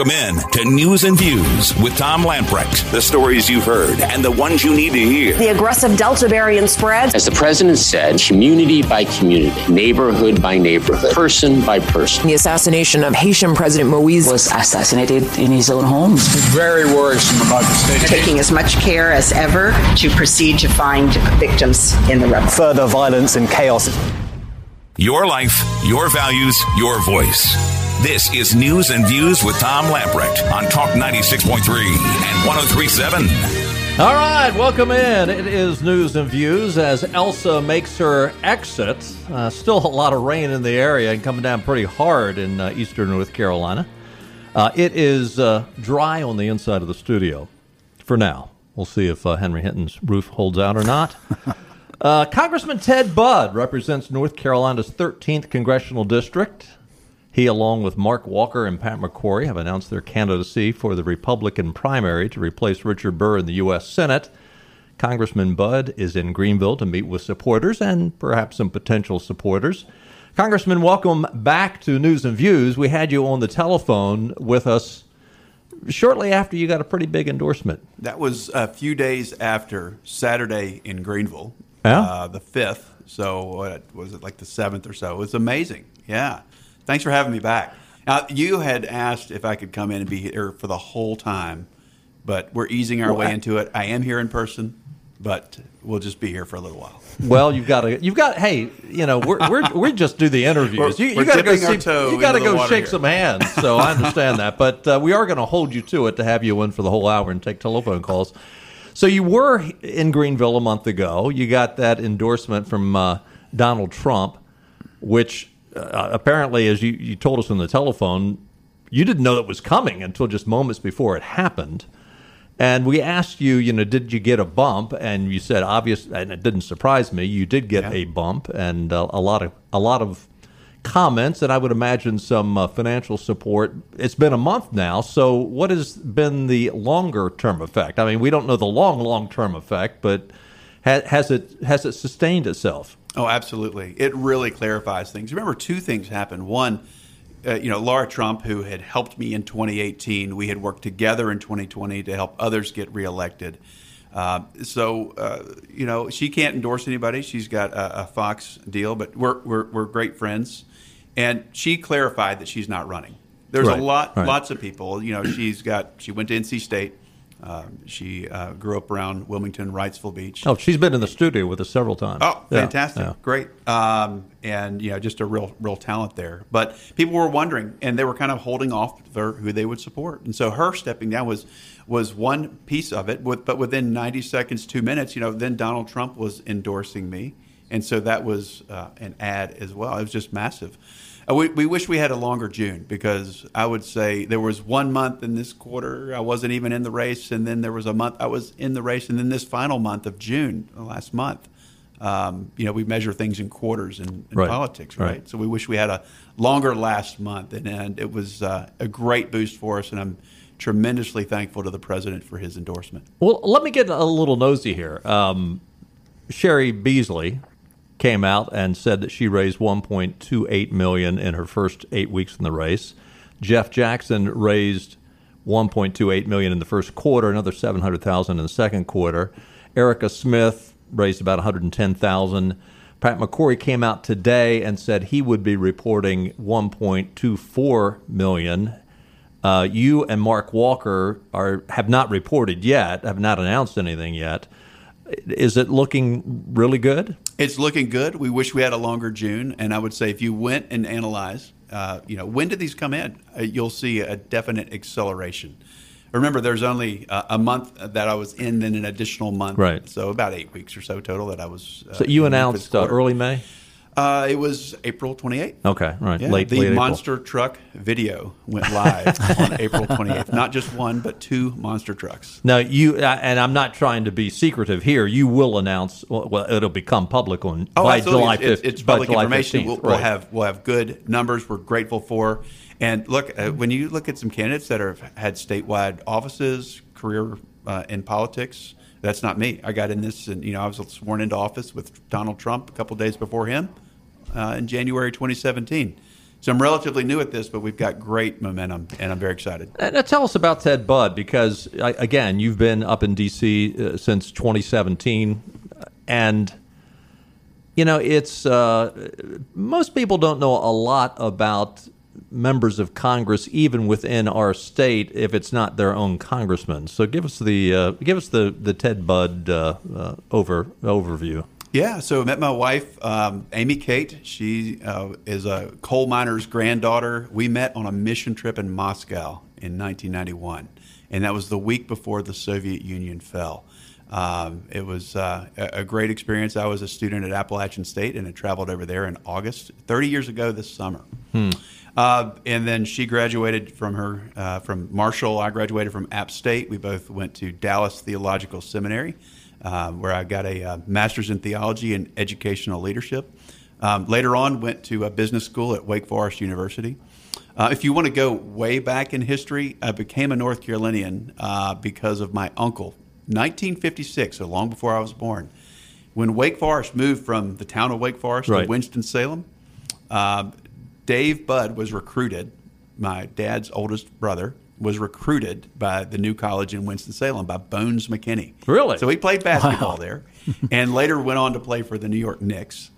Welcome in to News and Views with Tom Lamprecht. The stories you've heard and the ones you need to hear. The aggressive Delta variant spread. As the president said, community by community, neighborhood by neighborhood, person by person. The assassination of Haitian President Moise was assassinated in his own home. Very worrisome about the state. Taking as much care as ever to proceed to find victims in the rebel. Further violence and chaos. Your life, your values, your voice. This is News and Views with Tom Lamprecht on Talk 96.3 and 1037. All right, welcome in. It is News and Views as Elsa makes her exit. Uh, still a lot of rain in the area and coming down pretty hard in uh, eastern North Carolina. Uh, it is uh, dry on the inside of the studio for now. We'll see if uh, Henry Hinton's roof holds out or not. Uh, Congressman Ted Budd represents North Carolina's 13th congressional district. He, along with Mark Walker and Pat McCrory, have announced their candidacy for the Republican primary to replace Richard Burr in the U.S. Senate. Congressman Budd is in Greenville to meet with supporters and perhaps some potential supporters. Congressman, welcome back to News and Views. We had you on the telephone with us shortly after you got a pretty big endorsement. That was a few days after Saturday in Greenville, yeah? uh, the 5th. So, what was it, like the 7th or so? It was amazing. Yeah. Thanks for having me back. Now, you had asked if I could come in and be here for the whole time, but we're easing our Well, way I- into it. I am here in person, but we'll just be here for a little while. Well, you've got to, you've got. Hey, you know, we're, we're we just do the interviews. We're- you we're got to go see, you got to go shake here. some hands. So I understand that, but uh, we are going to hold you to it to have you in for the whole hour and take telephone calls. So you were in Greenville a month ago. You got that endorsement from uh, Donald Trump, which uh, apparently, as you, you told us on the telephone, you didn't know it was coming until just moments before it happened. And we asked you, you know, did you get a bump? And you said, obvious, and it didn't surprise me. You did get a bump, and uh, a lot of a lot of comments, and I would imagine some uh, financial support. It's been a month now, so what has been the longer term effect? I mean, we don't know the long long term effect, but ha- has it has it sustained itself? Oh, absolutely. It really clarifies things. Remember, two things happened. One, uh, you know, Laura Trump, who had helped me in 2018, we had worked together in 2020 to help others get reelected. Uh, so, uh, you know, she can't endorse anybody. She's got a, a Fox deal, but we're, we're, we're great friends. And she clarified that she's not running. There's Right, a lot, right. lots of people. You know, she's got, she went to NC State. Um, she uh, grew up around Wilmington, Wrightsville Beach. Oh, she's been in the studio with us several times. Oh, Yeah, fantastic! yeah. Great, um, and you know, just a real, real talent there. But people were wondering, and they were kind of holding off for who they would support. And so her stepping down was was one piece of it. With, but within 90 seconds, two minutes, you know, then Donald Trump was endorsing me, and so that was uh, an ad as well. It was just massive. Uh, we, we wish we had a longer June because I would say there was one month in this quarter I wasn't even in the race, and then there was a month I was in the race, and then this final month of June, last month, um, you know, we measure things in quarters in, in Right. politics, right? Right. So we wish we had a longer last month, and, and it was uh, a great boost for us, and I'm tremendously thankful to the president for his endorsement. Well, let me get a little nosy here. Um, Cheri Beasley came out and said that she raised 1.28 million in her first eight weeks in the race. Jeff Jackson raised 1.28 million in the first quarter, another 700,000 in the second quarter. Erica Smith raised about 110,000. Pat McCrory came out today and said he would be reporting 1.24 million. Uh, you and Mark Walker are have not reported yet, have not announced anything yet. Is it looking really good? It's looking good. We wish we had a longer June, and I would say if you went and analyzed, uh, you know, when did these come in? Uh, you'll see a definite acceleration. Remember, there's only uh, a month that I was in, then an additional month, Right. So about eight weeks or so total that I was. Uh, So you announced uh, early May. Uh, it was April 28th. Okay, right. Yeah, late, the late April. monster truck video went live on April 28th. Not just one, but two monster trucks. Now you uh, and I'm not trying to be secretive here. You will announce. Well, it'll become public on Oh, by absolutely. July It's- 5th. it's, it's by public July information. 15th, We'll, we'll have we'll have good numbers. We're grateful for. And look, uh, when you look at some candidates that have had statewide offices, career uh, in politics, that's not me. I got in this, and you know, I was sworn into office with Donald Trump a couple days before him uh, in January 2017. So I'm relatively new at this, but we've got great momentum, and I'm very excited. Now tell us about Ted Budd, because again, you've been up in D.C. Uh, since 2017, and you know it's uh, most people don't know a lot about members of Congress, even within our state, if it's not their own congressman. So give us the uh, give us the the Ted Budd uh, uh, over overview. Yeah, so I met my wife, um, Amy Kate. She uh, is a coal miner's granddaughter. We met on a mission trip in Moscow in 1991, and that was the week before the Soviet Union fell. Um, it was uh, a great experience. I was a student at Appalachian State and had traveled over there in August, 30 years ago this summer. Hmm. Uh, and then she graduated from her uh, from Marshall. I graduated from App State. We both went to Dallas Theological Seminary, um, where I got a uh, master's in theology and educational leadership. Um, later on, went to a business school at Wake Forest University. Uh, if you want to go way back in history, I became a North Carolinian uh, because of my uncle. 1956, so long before I was born, when Wake Forest moved from the town of Wake Forest right. to Winston Salem. Uh, Dave Budd was recruited, my dad's oldest brother, was recruited by the new college in Winston-Salem by Bones McKinney. Really? So he played basketball wow. there and later went on to play for the New York Knicks.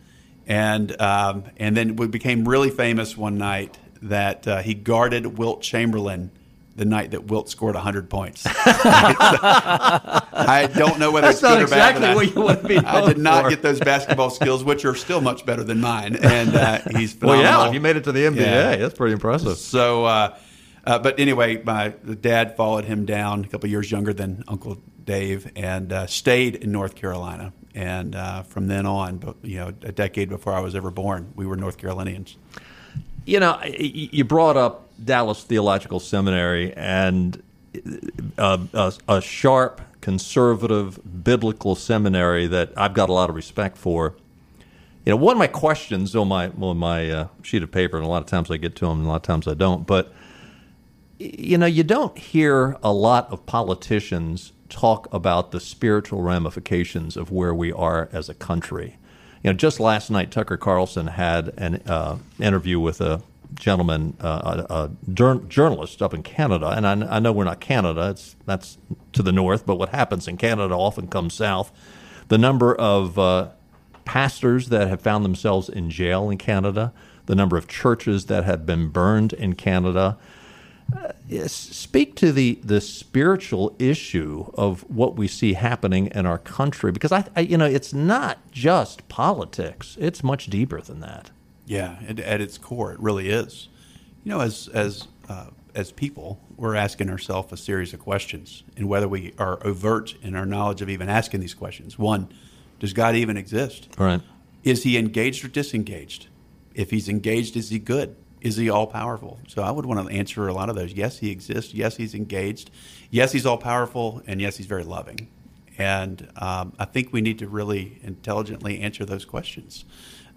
And, um, and then we became really famous one night that uh, he guarded Wilt Chamberlain – the night that Wilt scored 100 points. I don't know whether That's it's good exactly or bad. What you want to be I did not for. get those basketball skills, which are still much better than mine. And uh, he's phenomenal. Well, yeah, you made it to the NBA. Yeah. That's pretty impressive. So, uh, uh, but anyway, my dad followed him down a couple years younger than Uncle Dave and uh, stayed in North Carolina. And uh, from then on, you know, a decade before I was ever born, we were North Carolinians. You know, you brought up Dallas Theological Seminary and a, a, a, sharp, conservative, biblical seminary that I've got a lot of respect for. You know, one of my questions on my on my uh, sheet of paper, and a lot of times I get to them, and a lot of times I don't, but you know, you don't hear a lot of politicians talk about the spiritual ramifications of where we are as a country. You know, just last night, Tucker Carlson had an uh, interview with a gentleman, uh, a, a journalist up in Canada, and I, I, know we're not Canada; it's that's to the north. But what happens in Canada often comes south. The number of uh, pastors that have found themselves in jail in Canada, the number of churches that have been burned in Canada, speak to the the spiritual issue of what we see happening in our country because I, I, you know it's not just politics. It's much deeper than that. Yeah at, at its core it really is. You know as as uh, as people we're asking ourselves a series of questions and whether we are overt in our knowledge of even asking these questions. One does God even exist? Right. Is he engaged or disengaged? If he's engaged is he good is he all powerful? So I would want to answer a lot of those. Yes, he exists. Yes, he's engaged. Yes, he's all powerful. And yes, he's very loving. And um, I think we need to really intelligently answer those questions.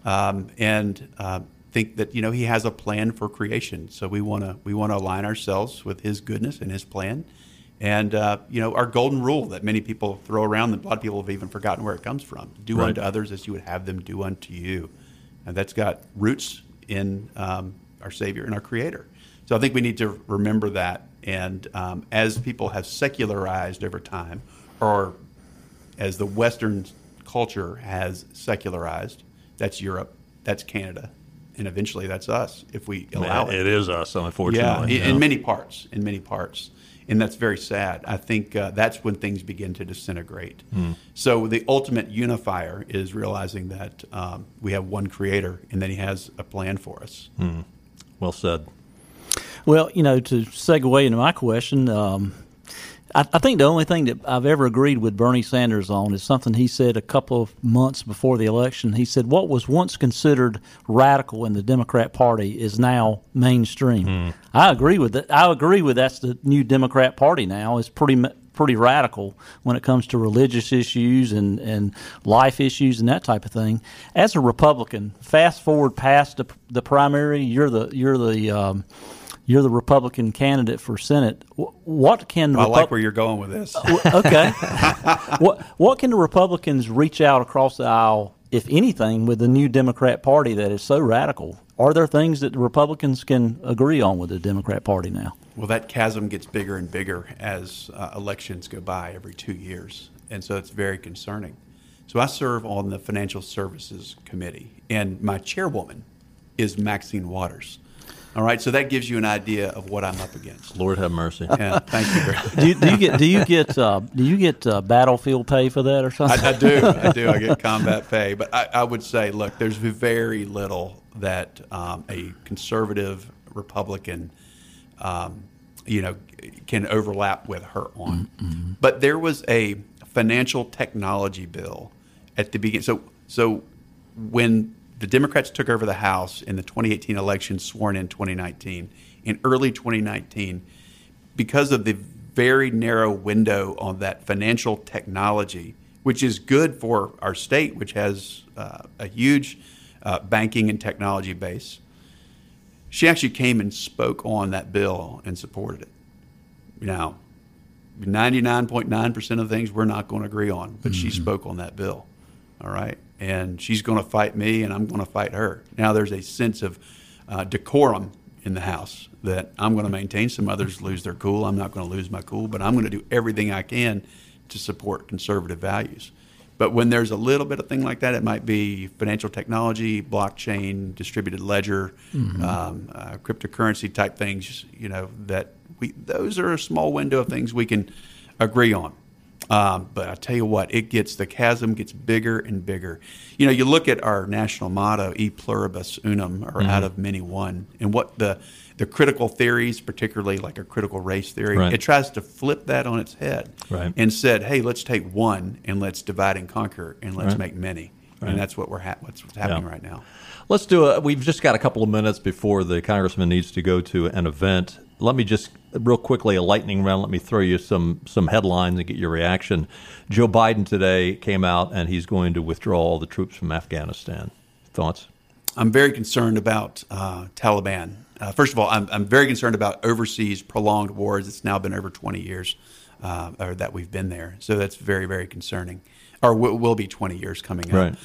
Um, and uh, think that you know he has a plan for creation. So we want to we want to align ourselves with his goodness and his plan. And uh, you know our golden rule that many people throw around, that a lot of people have even forgotten where it comes from: "Do right. unto others as you would have them do unto you." And that's got roots in um, our Savior and our Creator. So I think we need to remember that. And um, as people have secularized over time, or as the Western culture has secularized, that's Europe, that's Canada, and eventually that's us if we allow it. It is us, unfortunately. Yeah, in, in many parts, in many parts. And that's very sad. I think uh, that's when things begin to disintegrate. Mm. So the ultimate unifier is realizing that um, we have one creator and that he has a plan for us. Mm. Well said. Well, you know, to segue into my question, um, I, I, think the only thing that I've ever agreed with Bernie Sanders on is something he said a couple of months before the election. He said, What was once considered radical in the Democrat Party is now mainstream. Mm. I agree with that. I agree with that's the new Democrat Party now. It's pretty pretty radical when it comes to religious issues and, and life issues and that type of thing. As a Republican, fast forward past the, the primary, you're the you're the um, you're the Republican candidate for Senate. What can I Repu- like where you're going with this? okay, what what can the Republicans reach out across the aisle, if anything, with the new Democrat Party that is so radical? Are there things that the Republicans can agree on with the Democrat Party now? Well, that chasm gets bigger and bigger as uh, elections go by every two years, and so it's very concerning. So I serve on the Financial Services Committee, and my chairwoman is Maxine Waters. All right, so that gives you an idea of what I'm up against. Lord have mercy. Yeah, thank you. Very do, you, do you get do you get uh, do you get uh, battlefield pay for that or something? I, I, do, I do. I get combat pay, but I, I would say, look, there's very little that um, a conservative Republican, um, you know, can overlap with her on. Mm-hmm. But there was a financial technology bill at the beginning. So, so when the Democrats took over the House in the 2018 election, sworn in 2019. In early 2019, because of the very narrow window on that financial technology, which is good for our state, which has uh, a huge uh, banking and technology base, she actually came and spoke on that bill and supported it. Now, 99.9% of things we're not going to agree on, but mm-hmm. she spoke on that bill. All right and she's going to fight me, and I'm going to fight her. Now there's a sense of uh, decorum in the house that I'm going to maintain. Some others lose their cool. I'm not going to lose my cool, but I'm going to do everything I can to support conservative values. But when there's a little bit of thing like that, it might be financial technology, blockchain, distributed ledger, mm-hmm. um, uh, cryptocurrency type things. You know that we those are a small window of things we can agree on. Um, but I tell you what, it gets the chasm gets bigger and bigger. You know, you look at our national motto, "E pluribus unum," or mm-hmm. "Out of many one," and what the the critical theories, particularly like a critical race theory, right. it tries to flip that on its head right. and said, "Hey, let's take one and let's divide and conquer, and let's right. make many." And that's what we're ha- what's, what's happening yeah. right now. Let's do it. We've just got a couple of minutes before the congressman needs to go to an event. Let me just real quickly a lightning round. Let me throw you some some headlines and get your reaction. Joe Biden today came out and he's going to withdraw all the troops from Afghanistan. Thoughts? I'm very concerned about uh, Taliban. Uh, first of all, I'm, I'm very concerned about overseas prolonged wars. It's now been over 20 years uh, or that we've been there, so that's very very concerning. Or w- will be 20 years coming up. Right.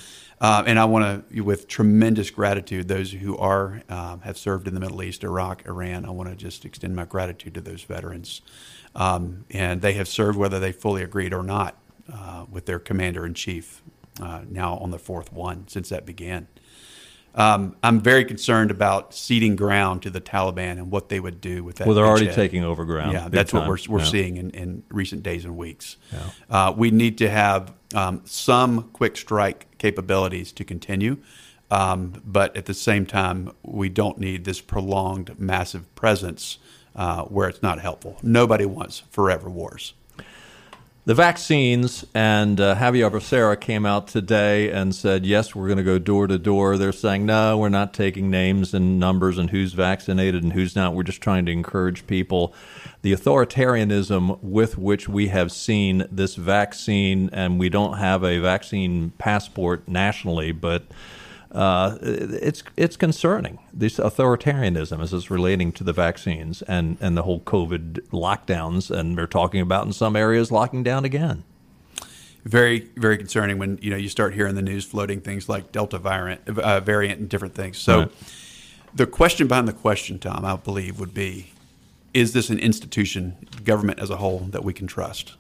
Uh, and I want to, with tremendous gratitude, those who are um, have served in the Middle East, Iraq, Iran. I want to just extend my gratitude to those veterans, um, and they have served whether they fully agreed or not uh, with their commander in chief. Uh, now on the fourth one since that began. Um, I'm very concerned about ceding ground to the Taliban and what they would do with that. Well, they're already taking over ground. Yeah, that's time. what we're, we're yeah. seeing in, in, recent days and weeks. Yeah. Uh, we need to have um, some quick strike capabilities to continue, um, but at the same time, we don't need this prolonged, massive presence uh, where it's not helpful. Nobody wants forever wars the vaccines, and uh, Xavier Becerra came out today and said, yes, we're going to go door to door. They're saying, no, we're not taking names and numbers and who's vaccinated and who's not. We're just trying to encourage people. The authoritarianism with which we have seen this vaccine, and we don't have a vaccine passport nationally, but uh, it's it's concerning. This authoritarianism as it's relating to the vaccines and, and the whole COVID lockdowns, and they're talking about in some areas locking down again. Very very concerning when you know you start hearing the news floating things like Delta variant uh, variant and different things. So right. the question behind the question, Tom, I believe would be: Is this an institution, government as a whole, that we can trust?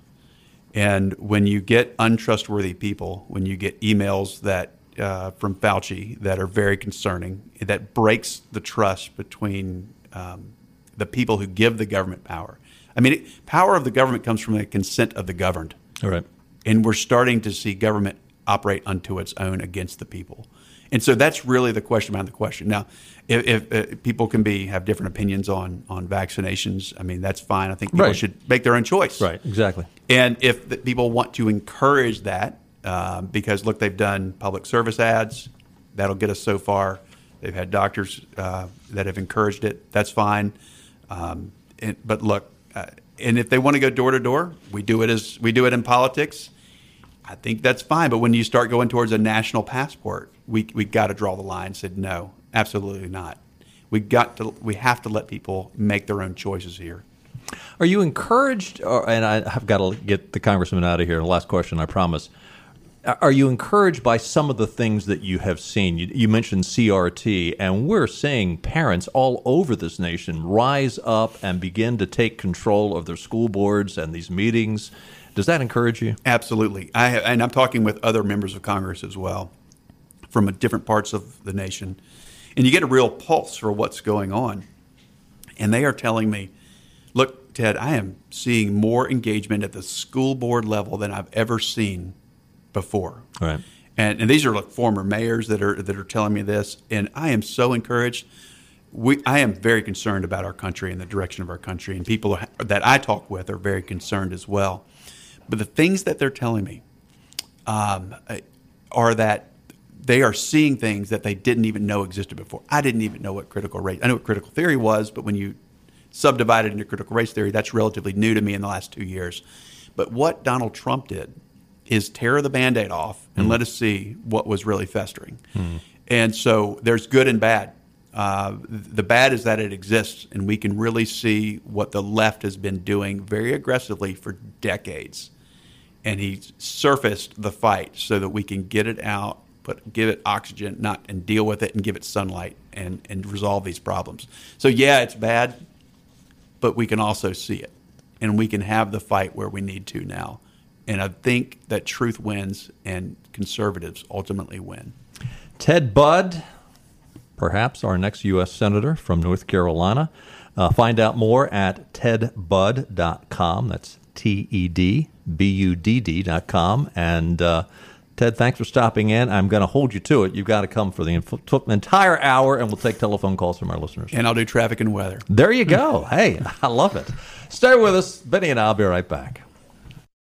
And when you get untrustworthy people, when you get emails that uh, from Fauci that are very concerning. That breaks the trust between um, the people who give the government power. I mean, it, power of the government comes from the consent of the governed. All right. And we're starting to see government operate unto its own against the people. And so that's really the question behind the question. Now, if, if uh, people can be have different opinions on on vaccinations, I mean that's fine. I think people right. should make their own choice. Right. Exactly. And if people want to encourage that, um, because look, they've done public service ads. That'll get us so far. They've had doctors uh, that have encouraged it. That's fine. Um, and, but look, uh, and if they want to go door to door, we do it as we do it in politics. I think that's fine. But when you start going towards a national passport, we we got to draw the line. Said no, absolutely not. We got to we have to let people make their own choices here. Are you encouraged? Or, and I have got to get the congressman out of here. The last question, I promise are you encouraged by some of the things that you have seen? You, you, mentioned CRT, and we're seeing parents all over this nation rise up and begin to take control of their school boards and these meetings. Does that encourage you? Absolutely. I, and I'm talking with other members of Congress as well from different parts of the nation. And you get a real pulse for what's going on. And they are telling me, look, Ted, I am seeing more engagement at the school board level than I've ever seen before. Right. And, and these are like former mayors that are that are telling me this, and I am so encouraged. We, I am very concerned about our country and the direction of our country, and people that I talk with are very concerned as well. But the things that they're telling me um, are that they are seeing things that they didn't even know existed before. I didn't even know what critical race. I know what critical theory was, but when you subdivide it into critical race theory, that's relatively new to me in the last two years. But what Donald Trump did is tear the band-aid off and mm. let us see what was really festering. Mm. And so there's good and bad. Uh, the bad is that it exists, and we can really see what the left has been doing very aggressively for decades. And he surfaced the fight so that we can get it out, put give it oxygen, not and deal with it, and give it sunlight, and and resolve these problems. So yeah, it's bad, but we can also see it, and we can have the fight where we need to now. And I think that truth wins and conservatives ultimately win. Ted Budd, perhaps our next U.S. Senator from North Carolina. Uh, find out more at tedbudd.com. That's T E D B U D D.com. And uh, Ted, thanks for stopping in. I'm going to hold you to it. You've got to come for the inf- entire hour, and we'll take telephone calls from our listeners. And I'll do traffic and weather. There you go. hey, I love it. Stay with us. Benny and I'll be right back.